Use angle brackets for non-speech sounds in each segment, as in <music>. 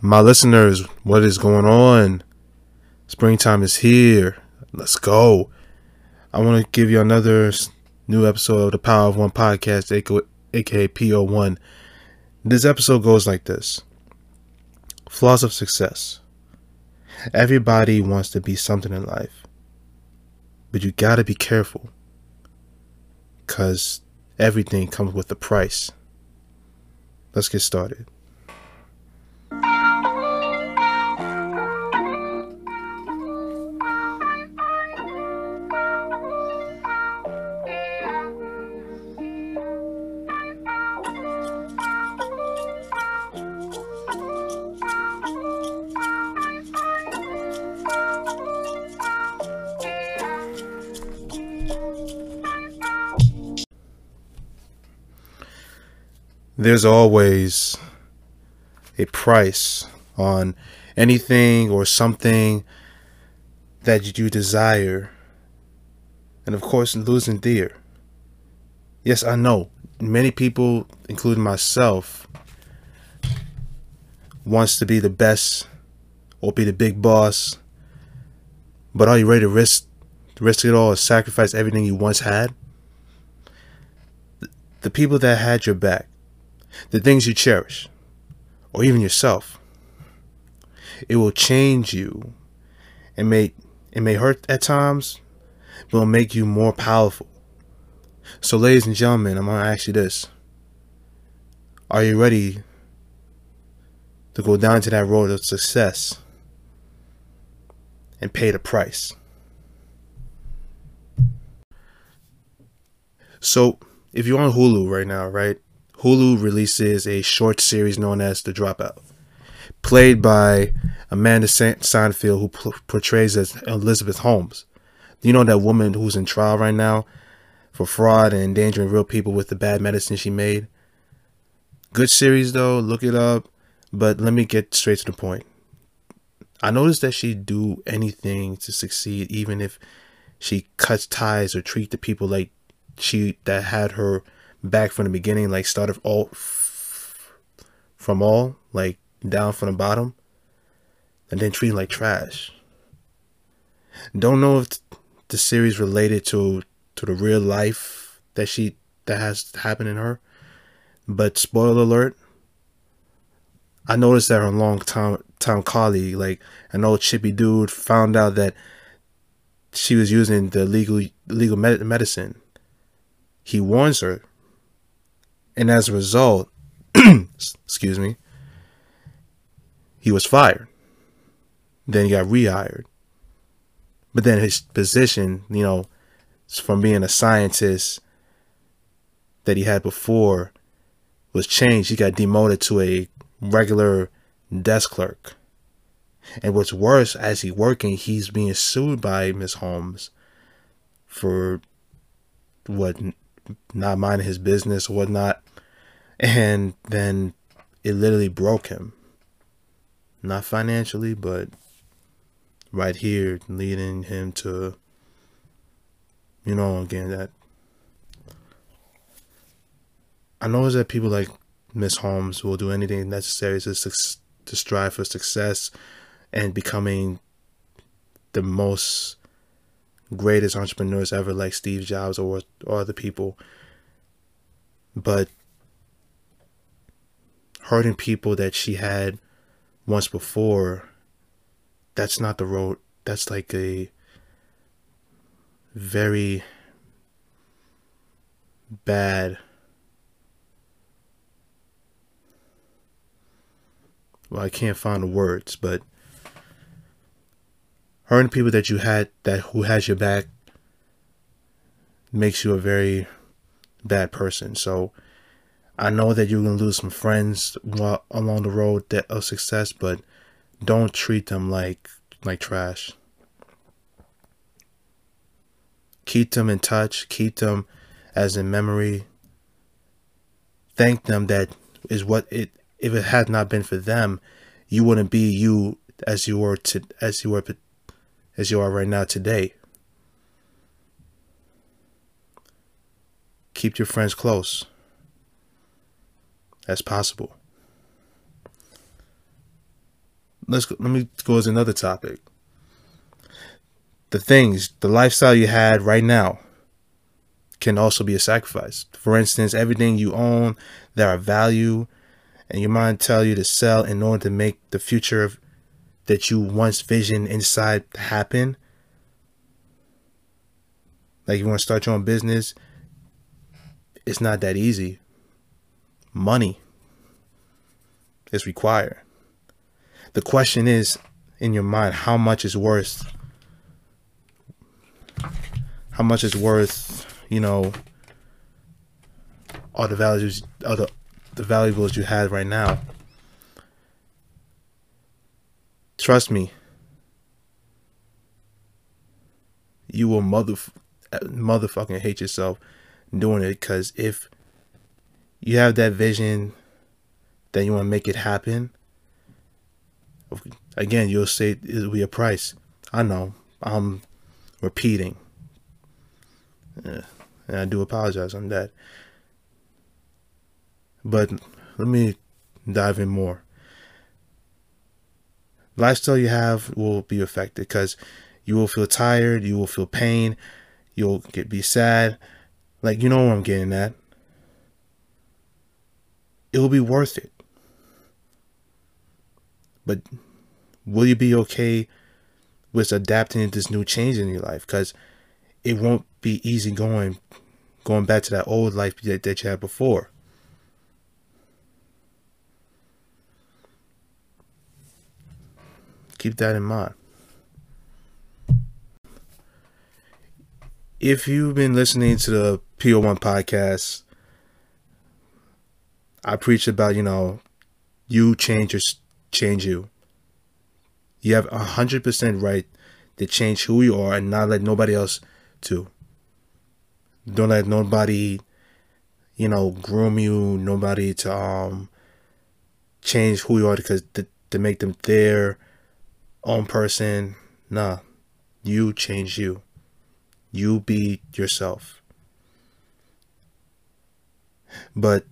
My listeners, what is going on? Springtime is here. Let's go. I want to give you another new episode of the Power of One podcast, aka PO1. This episode goes like this Flaws of Success. Everybody wants to be something in life, but you gotta be careful because everything comes with a price. Let's get started. There's always a price on anything or something that you desire. And of course, losing dear. Yes, I know. Many people, including myself, wants to be the best or be the big boss. But are you ready to risk risk it all, sacrifice everything you once had? The people that had your back, the things you cherish, or even yourself. It will change you. It may it may hurt at times, but it'll make you more powerful. So ladies and gentlemen, I'm gonna ask you this. Are you ready to go down to that road of success and pay the price? So if you're on Hulu right now, right? Hulu releases a short series known as The Dropout, played by Amanda Seyfried, who p- portrays as Elizabeth Holmes. You know that woman who's in trial right now for fraud and endangering real people with the bad medicine she made. Good series though, look it up. But let me get straight to the point. I noticed that she'd do anything to succeed, even if she cuts ties or treat the people like she that had her back from the beginning, like started all from all, like down from the bottom, and then treated like trash. Don't know if the series related to to the real life that she that has happened in her, but spoiler alert. I noticed that her long time time colleague, like an old chippy dude, found out that she was using the legal legal med- medicine. He warns her and as a result, <clears throat> excuse me, he was fired. Then he got rehired. But then his position, you know, from being a scientist that he had before was changed. He got demoted to a regular desk clerk. And what's worse, as he working, he's being sued by Miss Holmes for what not minding his business or whatnot. And then it literally broke him. Not financially, but right here, leading him to, you know, again, that. I know that people like Miss Holmes will do anything necessary to, to strive for success and becoming the most greatest entrepreneurs ever, like Steve Jobs or, or other people. But hurting people that she had once before, that's not the road. That's like a very bad. Well, I can't find the words, but hurting people that you had that who has your back makes you a very bad person. So I know that you're gonna lose some friends along the road that of success, but don't treat them like like trash. Keep them in touch. Keep them as in memory. Thank them that is what it. If it had not been for them, you wouldn't be you as you were to as you were as you are right now today. Keep your friends close as possible. let's go, let me go to another topic. The things, the lifestyle you had right now can also be a sacrifice. For instance, everything you own that are value and your mind tell you to sell in order to make the future of, that you once visioned inside happen. Like you want to start your own business, it's not that easy. Money is required. The question is in your mind, how much is worth how much is worth, you know, all the values all the the valuables you have right now. Trust me. You will mother motherfucking hate yourself doing it because if you have that vision that you want to make it happen, again, you'll say it'll be a price. I know. I'm repeating. Yeah, and I do apologize on that. But let me dive in more. Lifestyle you have will be affected because you will feel tired, you will feel pain, you'll get be sad. Like you know what I'm getting at. It will be worth it. But will you be okay with adapting to this new change in your life? Because it won't be easy going going back to that old life that, that you had before. Keep that in mind. If you've been listening to the PO1 podcast, I preach about, you know, you change your change you. You have a hundred percent right to change who you are and not let nobody else to. Don't let nobody, you know, groom you, nobody to um change who you are because to, to make them their own person. Nah. You change you. You be yourself. But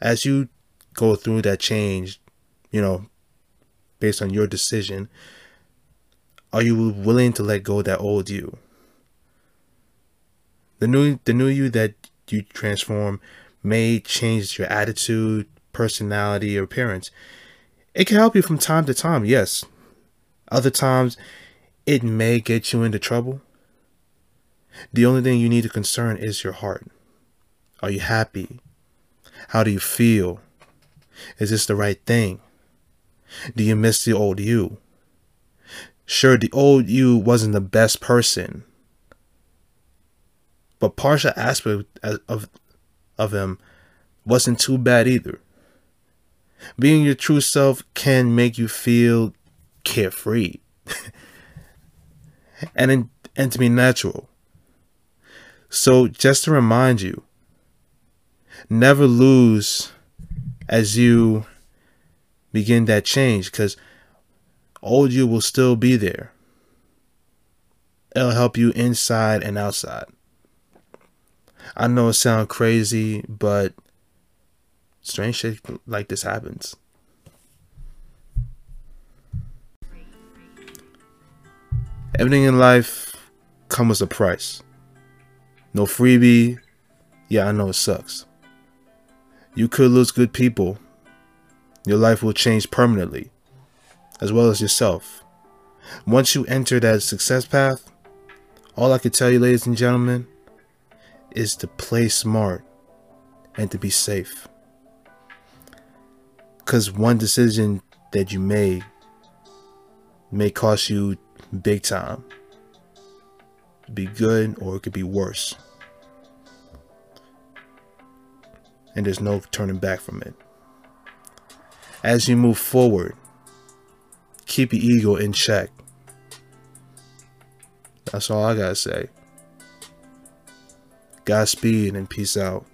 as you go through that change, you know, based on your decision, are you willing to let go that old you? The new the new you that you transform may change your attitude, personality, or appearance. It can help you from time to time, yes. Other times it may get you into trouble. The only thing you need to concern is your heart. Are you happy? How do you feel? Is this the right thing? Do you miss the old you? Sure, the old you wasn't the best person, but partial aspect of of him wasn't too bad either. Being your true self can make you feel carefree <laughs> and and to be natural. So just to remind you, never lose as you begin that change because old you will still be there. It'll help you inside and outside. I know it sounds crazy, but strange shit like this happens. Everything in life comes with a price. No freebie. Yeah, I know it sucks. You could lose good people your life will change permanently, as well as yourself. Once you enter that success path, all I can tell you, ladies and gentlemen, is to play smart and to be safe. Because one decision that you made may cost you big time. Be good or it could be worse. And there's no turning back from it as you move forward, keep your ego in check. That's all I gotta say. Godspeed and peace out.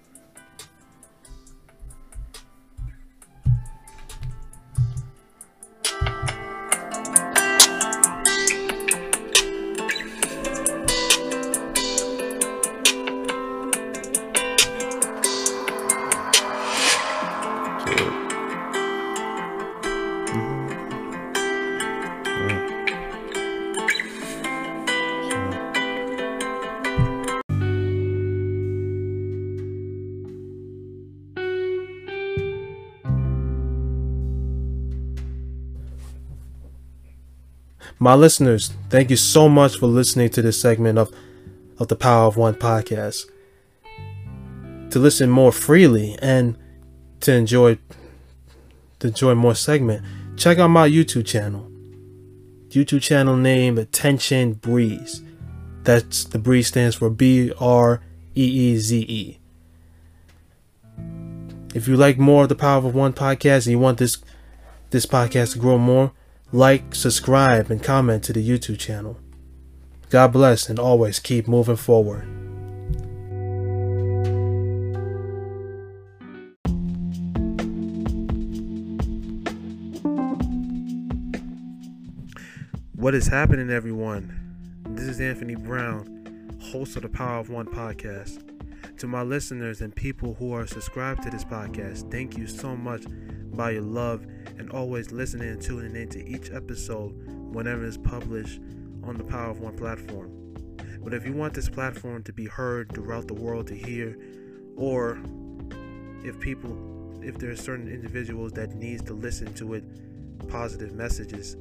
My listeners, thank you so much for listening to this segment of, of the Power of One podcast. To listen more freely and to enjoy to enjoy more segment, check out my YouTube channel. YouTube channel name Attention Breeze. That's the Breeze stands for B R E E Z E. If you like more of the Power of One podcast and you want this this podcast to grow more, like, subscribe, and comment to the YouTube channel. God bless and always keep moving forward. What is happening, everyone? This is Anthony Brown, host of the Power of One podcast. To my listeners and people who are subscribed to this podcast, thank you so much by your love and always listening and tuning into each episode whenever it's published on the Power of One platform. But if you want this platform to be heard throughout the world to hear, or if people, if there are certain individuals that needs to listen to it, positive messages,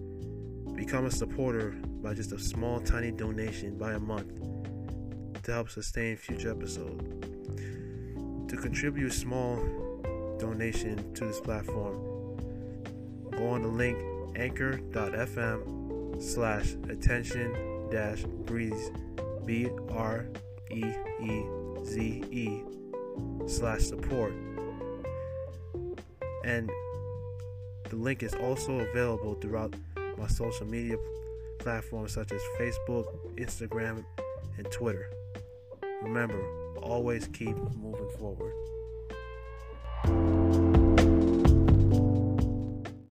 become a supporter by just a small, tiny donation by a month to help sustain future episodes. To contribute a small donation to this platform, go on the link anchor.fm slash attention dash breeze B R E E Z E slash support. And the link is also available throughout my social media platforms such as Facebook, Instagram, and Twitter. Remember, always keep moving forward.